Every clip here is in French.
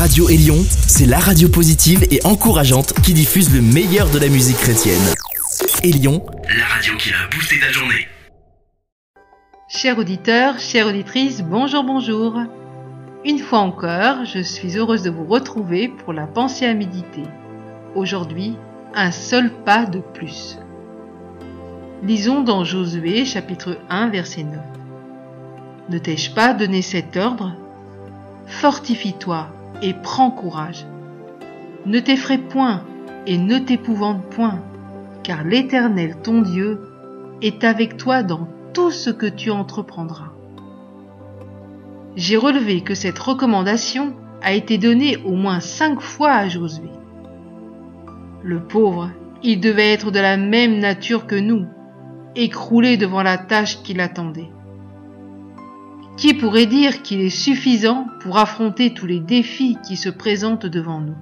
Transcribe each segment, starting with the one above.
Radio Élion, c'est la radio positive et encourageante qui diffuse le meilleur de la musique chrétienne. Élion, la radio qui a boosté ta journée. Chers auditeurs, chères auditrices, bonjour, bonjour. Une fois encore, je suis heureuse de vous retrouver pour la pensée à méditer. Aujourd'hui, un seul pas de plus. Lisons dans Josué chapitre 1 verset 9. Ne t'ai-je pas donné cet ordre? Fortifie-toi et prends courage. Ne t'effraie point et ne t'épouvante point, car l'Éternel ton Dieu est avec toi dans tout ce que tu entreprendras. J'ai relevé que cette recommandation a été donnée au moins cinq fois à Josué. Le pauvre, il devait être de la même nature que nous, écroulé devant la tâche qui l'attendait. Qui pourrait dire qu'il est suffisant pour affronter tous les défis qui se présentent devant nous?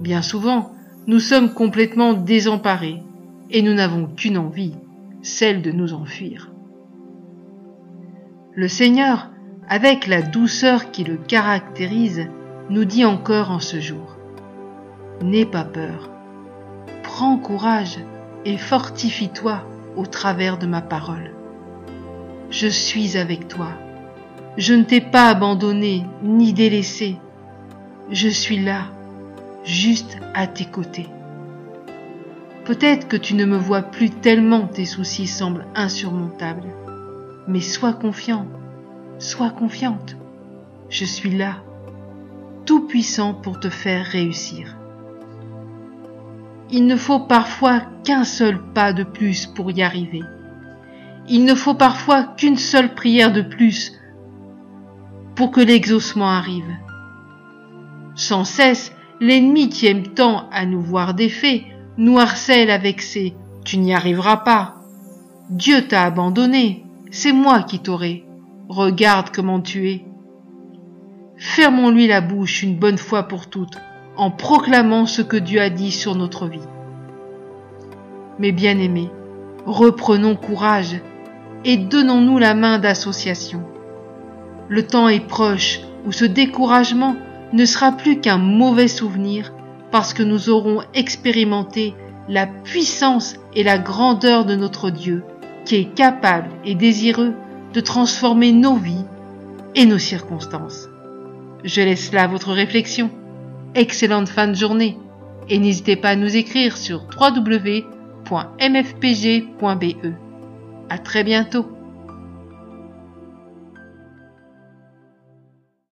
Bien souvent, nous sommes complètement désemparés et nous n'avons qu'une envie, celle de nous enfuir. Le Seigneur, avec la douceur qui le caractérise, nous dit encore en ce jour, N'aie pas peur, prends courage et fortifie-toi au travers de ma parole. Je suis avec toi, je ne t'ai pas abandonné ni délaissé, je suis là, juste à tes côtés. Peut-être que tu ne me vois plus tellement tes soucis semblent insurmontables, mais sois confiant, sois confiante. Je suis là, tout puissant pour te faire réussir. Il ne faut parfois qu'un seul pas de plus pour y arriver. Il ne faut parfois qu'une seule prière de plus pour que l'exaucement arrive. Sans cesse, l'ennemi qui aime tant à nous voir défaits nous harcèle avec ses ⁇ Tu n'y arriveras pas ⁇ Dieu t'a abandonné, c'est moi qui t'aurai. Regarde comment tu es. Fermons-lui la bouche une bonne fois pour toutes, en proclamant ce que Dieu a dit sur notre vie. Mes bien-aimés, reprenons courage et donnons-nous la main d'association. Le temps est proche où ce découragement ne sera plus qu'un mauvais souvenir parce que nous aurons expérimenté la puissance et la grandeur de notre Dieu qui est capable et désireux de transformer nos vies et nos circonstances. Je laisse là votre réflexion. Excellente fin de journée et n'hésitez pas à nous écrire sur www.mfpg.be. À très bientôt.